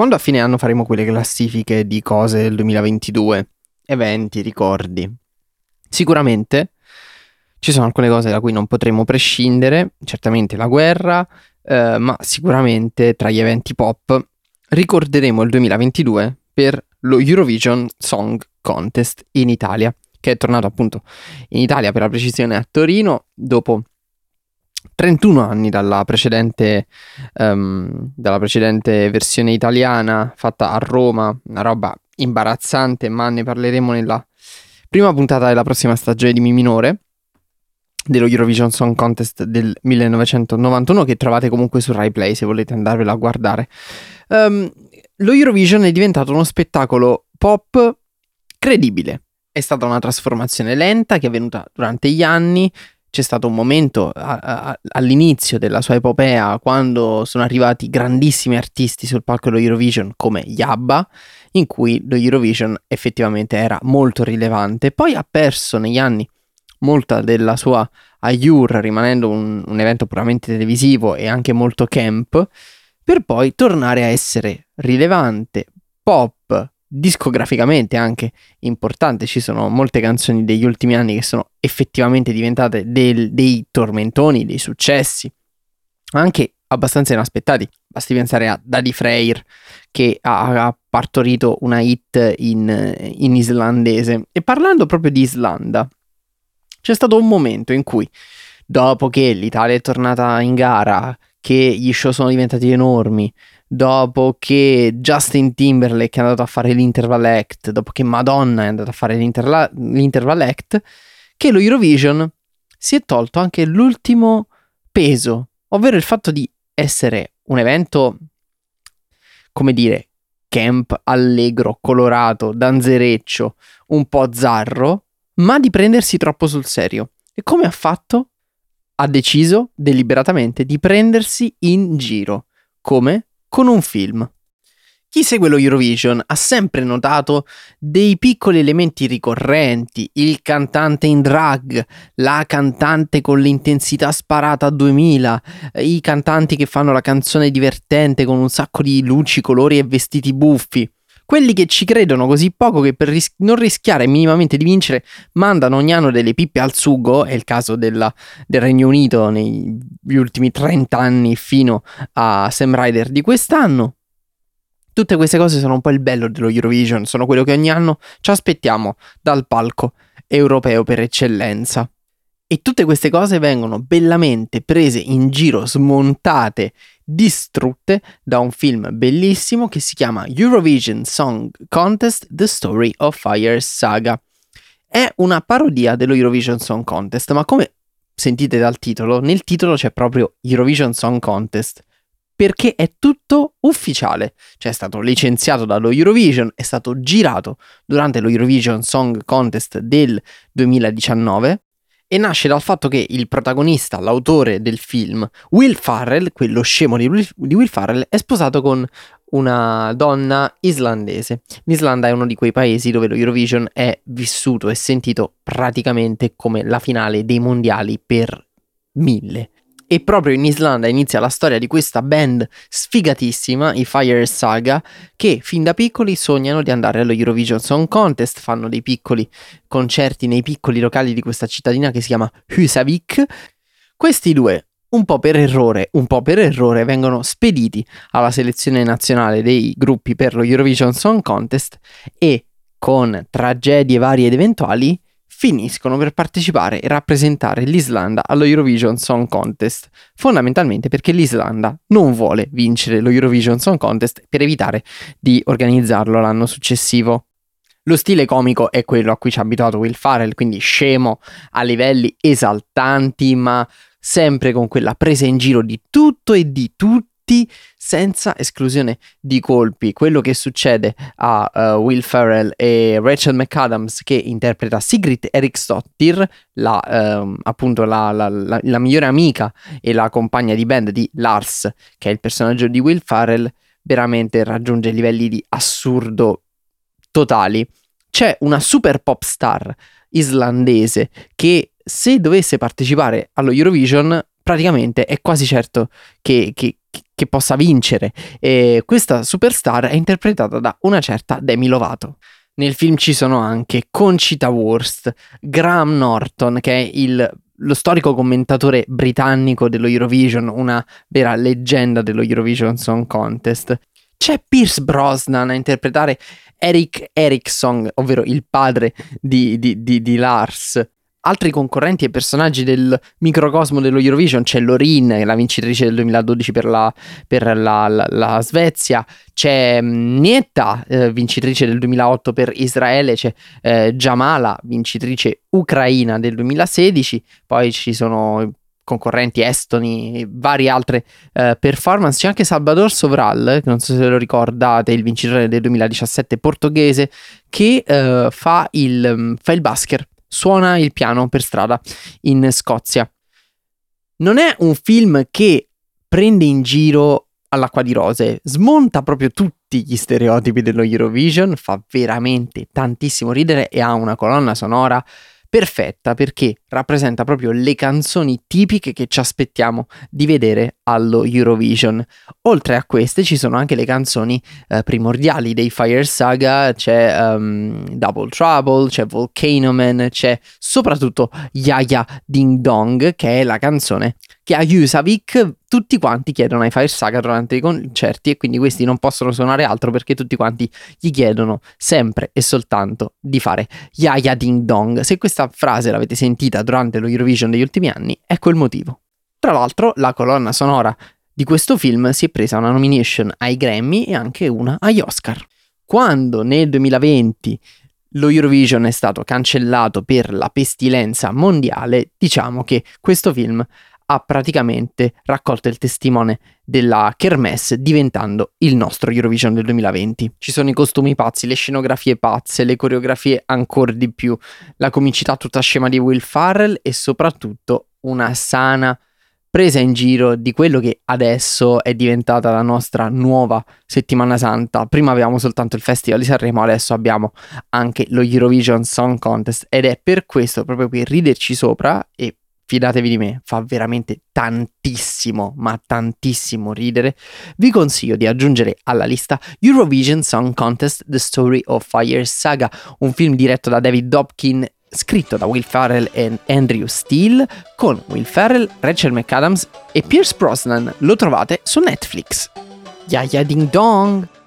quando a fine anno faremo quelle classifiche di cose del 2022, eventi, ricordi, sicuramente ci sono alcune cose da cui non potremo prescindere, certamente la guerra, eh, ma sicuramente tra gli eventi pop ricorderemo il 2022 per lo Eurovision Song Contest in Italia, che è tornato appunto in Italia per la precisione a Torino dopo 31 anni dalla precedente, um, dalla precedente versione italiana fatta a Roma, una roba imbarazzante, ma ne parleremo nella prima puntata della prossima stagione di Mi Minore dello Eurovision Song Contest del 1991 che trovate comunque su Rai Play se volete andarvela a guardare. Um, lo Eurovision è diventato uno spettacolo pop credibile. È stata una trasformazione lenta che è avvenuta durante gli anni. C'è stato un momento a, a, all'inizio della sua epopea quando sono arrivati grandissimi artisti sul palco dello Eurovision come Yabba, in cui lo Eurovision effettivamente era molto rilevante. Poi ha perso negli anni molta della sua allure rimanendo un, un evento puramente televisivo e anche molto camp, per poi tornare a essere rilevante, pop, discograficamente anche importante. Ci sono molte canzoni degli ultimi anni che sono effettivamente diventate del, dei tormentoni, dei successi, anche abbastanza inaspettati. Basti pensare a Daddy Freyr che ha, ha partorito una hit in, in islandese. E parlando proprio di Islanda, c'è stato un momento in cui, dopo che l'Italia è tornata in gara, che gli show sono diventati enormi, dopo che Justin Timberlake è andato a fare l'Interval Act, dopo che Madonna è andata a fare l'Interla- l'Interval Act, che lo Eurovision si è tolto anche l'ultimo peso, ovvero il fatto di essere un evento, come dire, camp, allegro, colorato, danzereccio, un po' zarro, ma di prendersi troppo sul serio. E come ha fatto? Ha deciso deliberatamente di prendersi in giro. Come? Con un film. Chi segue lo Eurovision ha sempre notato dei piccoli elementi ricorrenti, il cantante in drag, la cantante con l'intensità sparata a 2000, i cantanti che fanno la canzone divertente con un sacco di luci, colori e vestiti buffi. Quelli che ci credono così poco che per ris- non rischiare minimamente di vincere mandano ogni anno delle pippe al sugo, è il caso della, del Regno Unito negli ultimi 30 anni fino a Sam Ryder di quest'anno. Tutte queste cose sono un po' il bello dello Eurovision, sono quello che ogni anno ci aspettiamo dal palco europeo per eccellenza. E tutte queste cose vengono bellamente prese in giro, smontate distrutte da un film bellissimo che si chiama Eurovision Song Contest The Story of Fire Saga. È una parodia dello Eurovision Song Contest, ma come sentite dal titolo, nel titolo c'è proprio Eurovision Song Contest perché è tutto ufficiale, cioè è stato licenziato dallo Eurovision, è stato girato durante lo Eurovision Song Contest del 2019 e nasce dal fatto che il protagonista, l'autore del film, Will Farrell, quello scemo di Will, Farrell, è sposato con una donna islandese. L'Islanda è uno di quei paesi dove lo Eurovision è vissuto e sentito praticamente come la finale dei mondiali per mille. E proprio in Islanda inizia la storia di questa band sfigatissima, i Fire Saga, che fin da piccoli sognano di andare allo Eurovision Song Contest, fanno dei piccoli concerti nei piccoli locali di questa cittadina che si chiama Husavik. Questi due, un po' per errore, un po' per errore, vengono spediti alla selezione nazionale dei gruppi per lo Eurovision Song Contest e con tragedie varie ed eventuali finiscono per partecipare e rappresentare l'Islanda allo Eurovision Song Contest, fondamentalmente perché l'Islanda non vuole vincere lo Eurovision Song Contest per evitare di organizzarlo l'anno successivo. Lo stile comico è quello a cui ci ha abituato Will Farrell, quindi scemo a livelli esaltanti, ma sempre con quella presa in giro di tutto e di tutti tutti senza esclusione di colpi. Quello che succede a uh, Will Ferrell e Rachel McAdams che interpreta Sigrid Eriksdottir, la, uh, appunto la, la, la, la, migliore amica e la compagna di band di Lars, che è il personaggio di Will Ferrell, veramente raggiunge livelli di assurdo totali. C'è una super pop star islandese che se dovesse partecipare allo Eurovision praticamente è quasi certo che, che, che possa vincere. E questa superstar è interpretata da una certa Demi Lovato. Nel film ci sono anche Concita Wurst, Graham Norton, che è il, lo storico commentatore britannico dello Eurovision, una vera leggenda dello Eurovision Song Contest. C'è Pierce Brosnan a interpretare Eric Erickson, ovvero il padre di, di, di, di Lars, altri concorrenti e personaggi del microcosmo dello Eurovision. C'è Lorin, la vincitrice del 2012 per la, per la, la, la Svezia, c'è mm, Nietta, eh, vincitrice del 2008 per Israele, c'è eh, Jamala, vincitrice ucraina del 2016, poi ci sono concorrenti estoni, varie altre eh, performance. C'è anche Salvador Sovral, che non so se lo ricordate, il vincitore del 2017 portoghese, che eh, fa, il, mm, fa il basker suona il piano per strada in Scozia. Non è un film che prende in giro all'acqua di rose, smonta proprio tutti gli stereotipi dello Eurovision, fa veramente tantissimo ridere e ha una colonna sonora perfetta perché rappresenta proprio le canzoni tipiche che ci aspettiamo di vedere allo Eurovision. Oltre a queste ci sono anche le canzoni eh, primordiali dei Fire Saga, c'è um, Double Trouble, c'è Volcano Man, c'è soprattutto Yaya Ding Dong che è la canzone che a Yusavik tutti quanti chiedono ai Fire Saga durante i concerti e quindi questi non possono suonare altro perché tutti quanti gli chiedono sempre e soltanto di fare Yaya Ding Dong. Se questa frase l'avete sentita durante lo Eurovision degli ultimi anni, ecco il motivo. Tra l'altro, la colonna sonora di questo film si è presa una nomination ai Grammy e anche una agli Oscar. Quando nel 2020 lo Eurovision è stato cancellato per la pestilenza mondiale, diciamo che questo film ha praticamente raccolto il testimone della Kermesse diventando il nostro Eurovision del 2020. Ci sono i costumi pazzi, le scenografie pazze, le coreografie ancora di più, la comicità tutta scema di Will Farrell e soprattutto una sana presa in giro di quello che adesso è diventata la nostra nuova settimana santa. Prima avevamo soltanto il Festival di Sanremo, adesso abbiamo anche lo Eurovision Song Contest ed è per questo, proprio per riderci sopra e fidatevi di me, fa veramente tantissimo, ma tantissimo ridere, vi consiglio di aggiungere alla lista Eurovision Song Contest The Story of Fire Saga, un film diretto da David Dobkin scritto da Will Farrell e Andrew Steele, con Will Farrell, Rachel McAdams e Pierce Brosnan. Lo trovate su Netflix. Yaya Ding Dong!